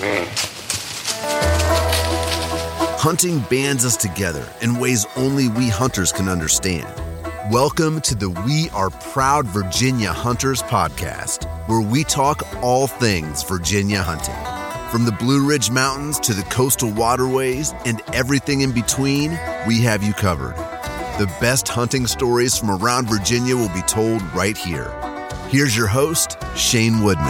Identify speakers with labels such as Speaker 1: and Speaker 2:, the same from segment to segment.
Speaker 1: Mm. Hunting bands us together in ways only we hunters can understand. Welcome to the We Are Proud Virginia Hunters podcast, where we talk all things Virginia hunting. From the Blue Ridge Mountains to the coastal waterways and everything in between, we have you covered. The best hunting stories from around Virginia will be told right here. Here's your host, Shane Woodman.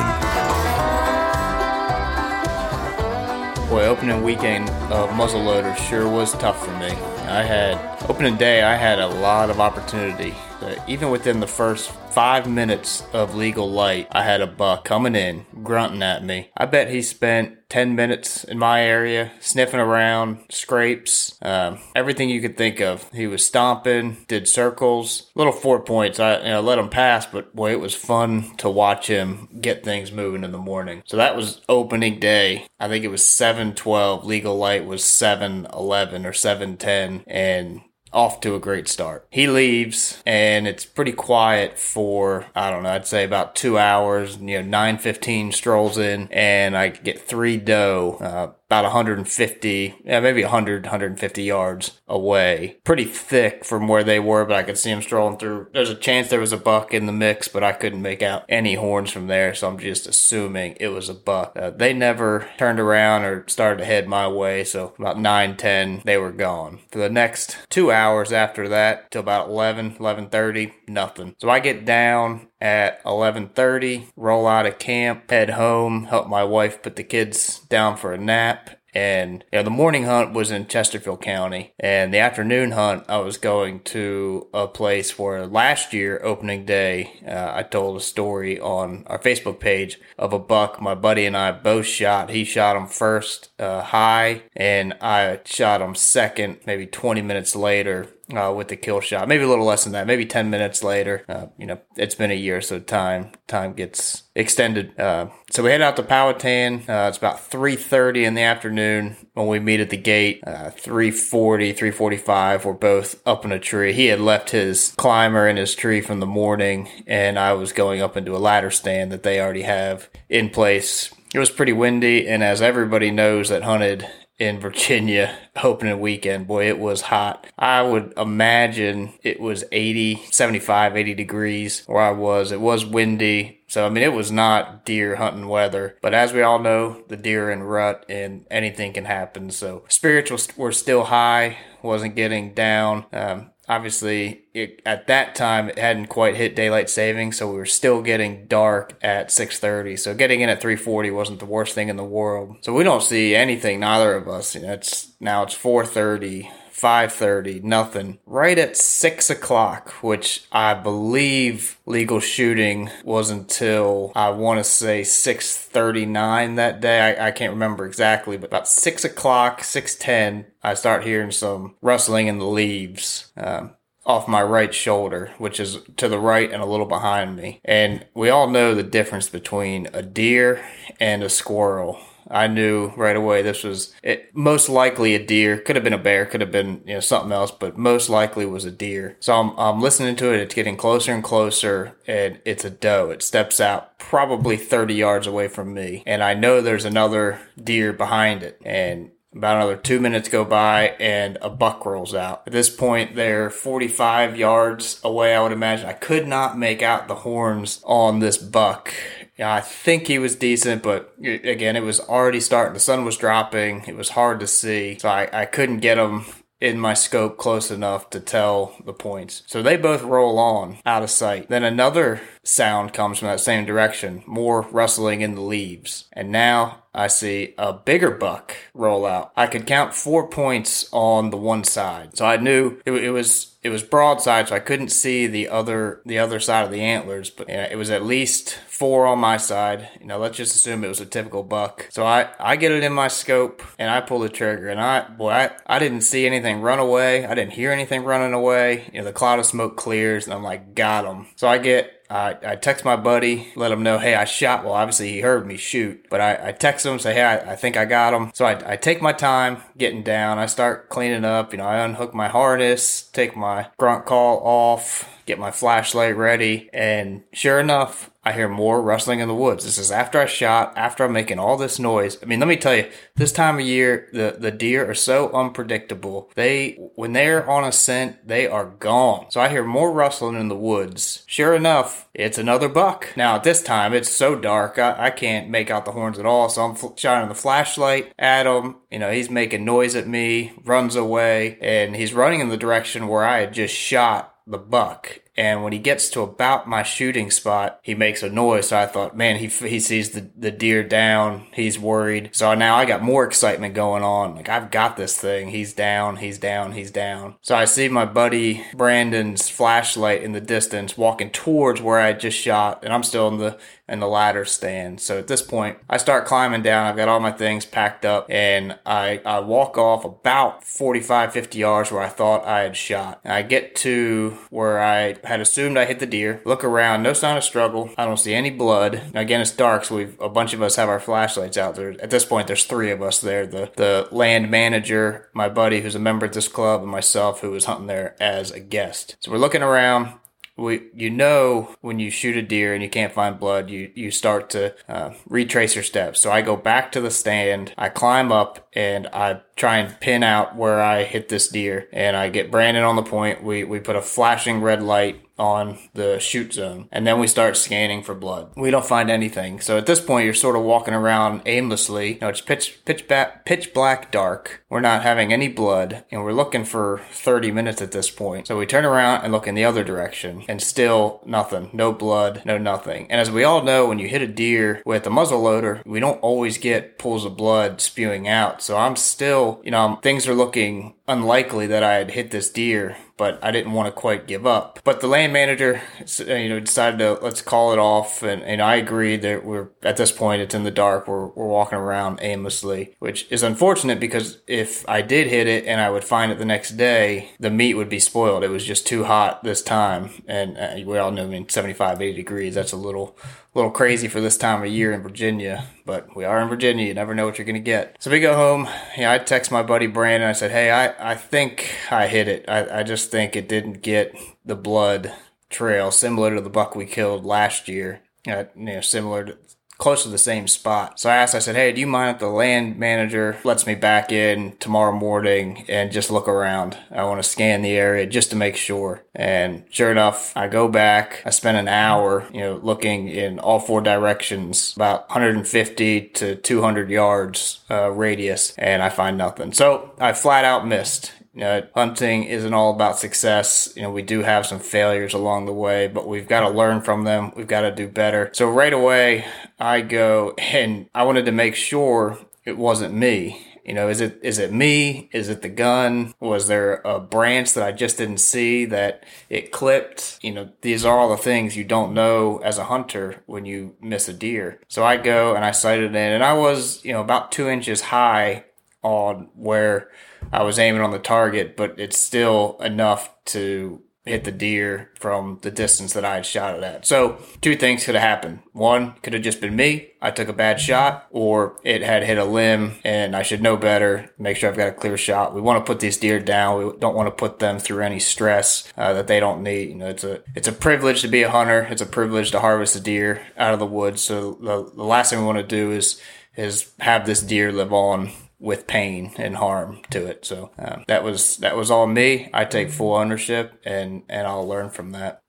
Speaker 2: Boy, opening weekend of muzzleloader sure was tough for me. I had opening day. I had a lot of opportunity. Uh, even within the first five minutes of legal light, I had a buck coming in, grunting at me. I bet he spent 10 minutes in my area, sniffing around, scrapes, um, everything you could think of. He was stomping, did circles, little four points. I you know, let him pass, but boy, it was fun to watch him get things moving in the morning. So that was opening day. I think it was 712. Legal light was 711 or 710. And off to a great start. He leaves and it's pretty quiet for, I don't know, I'd say about two hours. You know, 915 strolls in and I get three doe, uh, about 150, yeah, maybe 100, 150 yards away. Pretty thick from where they were, but I could see them strolling through. There's a chance there was a buck in the mix, but I couldn't make out any horns from there, so I'm just assuming it was a buck. Uh, they never turned around or started to head my way, so about 9, 10, they were gone. For the next two hours after that, till about 11, 11.30, nothing. So I get down at 11:30, roll out of camp, head home, help my wife put the kids down for a nap. And you know, the morning hunt was in Chesterfield County, and the afternoon hunt I was going to a place where last year opening day uh, I told a story on our Facebook page of a buck my buddy and I both shot. He shot him first uh, high, and I shot him second. Maybe 20 minutes later, uh, with the kill shot. Maybe a little less than that. Maybe 10 minutes later. Uh, you know, it's been a year, so time time gets extended. Uh, so we head out to Powhatan. Uh, it's about 3.30 in the afternoon when we meet at the gate. Uh, 3.40, 3.45, we're both up in a tree. He had left his climber in his tree from the morning, and I was going up into a ladder stand that they already have in place. It was pretty windy, and as everybody knows that hunted in Virginia opening weekend. Boy, it was hot. I would imagine it was 80, 75, 80 degrees where I was. It was windy. So, I mean, it was not deer hunting weather. But as we all know, the deer in rut and anything can happen. So, spirits were still high, wasn't getting down. Um, obviously it, at that time it hadn't quite hit daylight saving so we were still getting dark at 6.30 so getting in at 3.40 wasn't the worst thing in the world. So we don't see anything neither of us. You know, it's now it's 4.30 5.30 nothing right at 6 o'clock which i believe legal shooting was until i want to say 6.39 that day I, I can't remember exactly but about 6 o'clock 6.10 i start hearing some rustling in the leaves um, off my right shoulder, which is to the right and a little behind me. And we all know the difference between a deer and a squirrel. I knew right away this was it, most likely a deer. Could have been a bear, could have been you know something else, but most likely was a deer. So I'm, I'm listening to it. It's getting closer and closer, and it's a doe. It steps out probably 30 yards away from me, and I know there's another deer behind it. And about another two minutes go by and a buck rolls out. At this point, they're 45 yards away, I would imagine. I could not make out the horns on this buck. Yeah, I think he was decent, but again, it was already starting. The sun was dropping. It was hard to see. So I, I couldn't get him in my scope close enough to tell the points. So they both roll on out of sight. Then another sound comes from that same direction, more rustling in the leaves. And now I see a bigger buck roll out. I could count four points on the one side. So I knew it, it was it was broadside, so I couldn't see the other the other side of the antlers, but it was at least four on my side. You know, let's just assume it was a typical buck. So I I get it in my scope and I pull the trigger, and I boy I, I didn't see anything run away. I didn't hear anything running away. You know, the cloud of smoke clears, and I'm like, got him. So I get I, I text my buddy, let him know, hey, I shot. Well, obviously he heard me shoot, but I, I text him, say, hey, I, I think I got him. So I, I take my time getting down. I start cleaning up. You know, I unhook my harness, take my grunt call off, get my flashlight ready, and sure enough, I hear more rustling in the woods. This is after I shot, after I'm making all this noise. I mean, let me tell you, this time of year, the, the deer are so unpredictable. They, when they're on a scent, they are gone. So I hear more rustling in the woods. Sure enough, it's another buck. Now at this time, it's so dark, I, I can't make out the horns at all. So I'm fl- shining the flashlight at him. You know, he's making noise at me, runs away, and he's running in the direction where I had just shot the buck. And when he gets to about my shooting spot, he makes a noise. So I thought, man, he, he sees the, the deer down. He's worried. So now I got more excitement going on. Like, I've got this thing. He's down, he's down, he's down. So I see my buddy Brandon's flashlight in the distance walking towards where I just shot. And I'm still in the, in the ladder stand. So at this point, I start climbing down. I've got all my things packed up and I, I walk off about 45, 50 yards where I thought I had shot. And I get to where I had assumed I hit the deer. Look around, no sign of struggle. I don't see any blood. Now, again, it's dark, so we've a bunch of us have our flashlights out there. At this point, there's three of us there: the the land manager, my buddy who's a member of this club, and myself who was hunting there as a guest. So we're looking around we, you know when you shoot a deer and you can't find blood, you you start to uh, retrace your steps. So I go back to the stand, I climb up, and I try and pin out where I hit this deer, and I get Brandon on the point. We we put a flashing red light on the shoot zone and then we start scanning for blood. We don't find anything. So at this point you're sort of walking around aimlessly. You know it's pitch pitch back pitch black dark. We're not having any blood and we're looking for 30 minutes at this point. So we turn around and look in the other direction and still nothing. No blood no nothing. And as we all know when you hit a deer with a muzzle loader we don't always get pools of blood spewing out. So i'm still you know things are looking unlikely that i had hit this deer but I didn't want to quite give up. But the land manager, you know, decided to let's call it off, and, and I agreed that we're at this point it's in the dark. We're we're walking around aimlessly, which is unfortunate because if I did hit it and I would find it the next day, the meat would be spoiled. It was just too hot this time, and uh, we all know, I mean, 75, 80 degrees. That's a little little crazy for this time of year in Virginia, but we are in Virginia. You never know what you're going to get. So we go home. Yeah, I text my buddy Brandon. I said, Hey, I, I think I hit it. I, I just think it didn't get the blood trail similar to the buck we killed last year. Uh, you know, similar to close to the same spot. So I asked, I said, Hey, do you mind if the land manager lets me back in tomorrow morning and just look around? I want to scan the area just to make sure. And sure enough, I go back. I spent an hour, you know, looking in all four directions, about 150 to 200 yards uh, radius, and I find nothing. So I flat out missed. You know, hunting isn't all about success. You know, we do have some failures along the way, but we've got to learn from them. We've got to do better. So right away, I go and I wanted to make sure it wasn't me. You know, is it is it me? Is it the gun? Was there a branch that I just didn't see that it clipped? You know, these are all the things you don't know as a hunter when you miss a deer. So I go and I sighted in, and I was you know about two inches high on where I was aiming on the target, but it's still enough to hit the deer from the distance that I had shot it at. So two things could have happened. One could have just been me. I took a bad shot or it had hit a limb and I should know better. Make sure I've got a clear shot. We want to put these deer down. We don't want to put them through any stress uh, that they don't need. You know, it's a, it's a privilege to be a hunter. It's a privilege to harvest a deer out of the woods. So the, the last thing we want to do is, is have this deer live on with pain and harm to it. So uh, that was that was all me. I take full ownership and and I'll learn from that.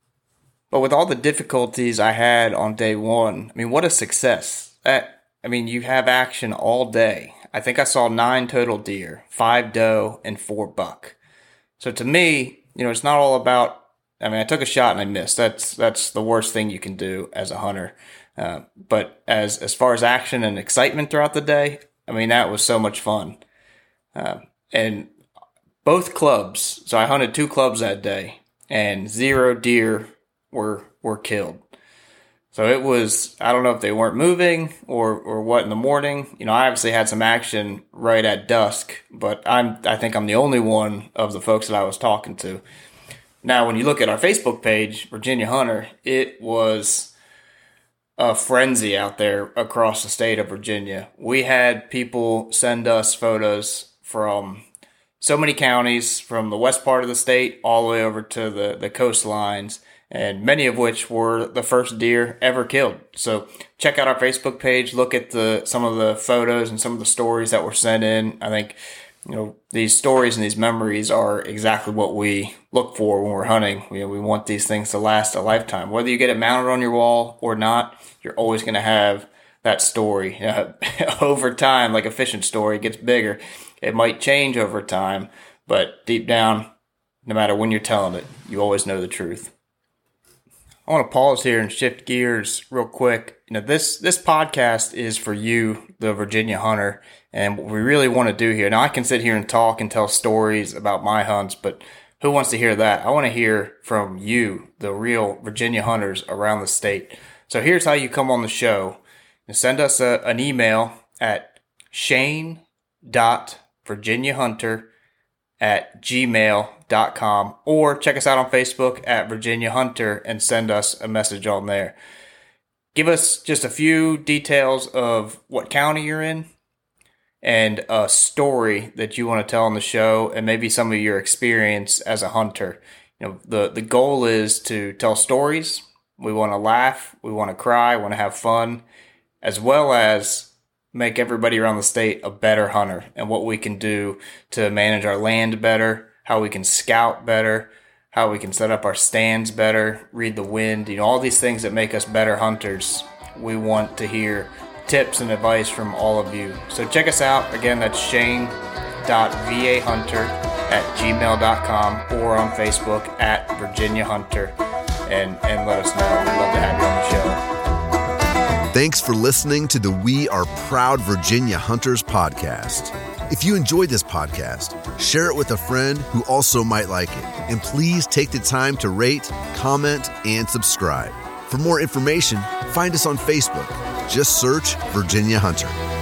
Speaker 2: But with all the difficulties I had on day one, I mean, what a success! That I mean, you have action all day. I think I saw nine total deer, five doe, and four buck. So to me, you know, it's not all about. I mean, I took a shot and I missed. That's that's the worst thing you can do as a hunter. Uh, but as as far as action and excitement throughout the day, I mean, that was so much fun. Uh, and both clubs, so I hunted two clubs that day, and zero deer were were killed. So it was I don't know if they weren't moving or or what in the morning. You know, I obviously had some action right at dusk, but I'm I think I'm the only one of the folks that I was talking to. Now, when you look at our Facebook page, Virginia Hunter, it was a frenzy out there across the state of Virginia. We had people send us photos from so many counties from the west part of the state all the way over to the, the coastlines. and many of which were the first deer ever killed. So check out our Facebook page, look at the some of the photos and some of the stories that were sent in. I think you know these stories and these memories are exactly what we look for when we're hunting. Know, we want these things to last a lifetime. Whether you get it mounted on your wall or not, you're always going to have that story. Uh, over time, like a fishing story, gets bigger. It might change over time, but deep down, no matter when you're telling it, you always know the truth. I want to pause here and shift gears real quick. You know, this this podcast is for you, the Virginia hunter, and what we really want to do here. Now, I can sit here and talk and tell stories about my hunts, but who wants to hear that? I want to hear from you, the real Virginia hunters around the state. So here's how you come on the show. send us a, an email at shane.virginiahunter at gmail.com or check us out on Facebook at Virginia Hunter and send us a message on there. Give us just a few details of what county you're in and a story that you want to tell on the show and maybe some of your experience as a hunter. You know, the, the goal is to tell stories. We want to laugh, we want to cry, want to have fun, as well as make everybody around the state a better hunter and what we can do to manage our land better, how we can scout better, how we can set up our stands better, read the wind, you know, all these things that make us better hunters. We want to hear tips and advice from all of you. So check us out. Again, that's shane.vahunter at gmail.com or on Facebook at Virginia Hunter and, and let us know. We'd love to have you on the show.
Speaker 1: Thanks for listening to the We Are Proud Virginia Hunters podcast. If you enjoyed this podcast, share it with a friend who also might like it. And please take the time to rate, comment, and subscribe. For more information, find us on Facebook. Just search Virginia Hunter.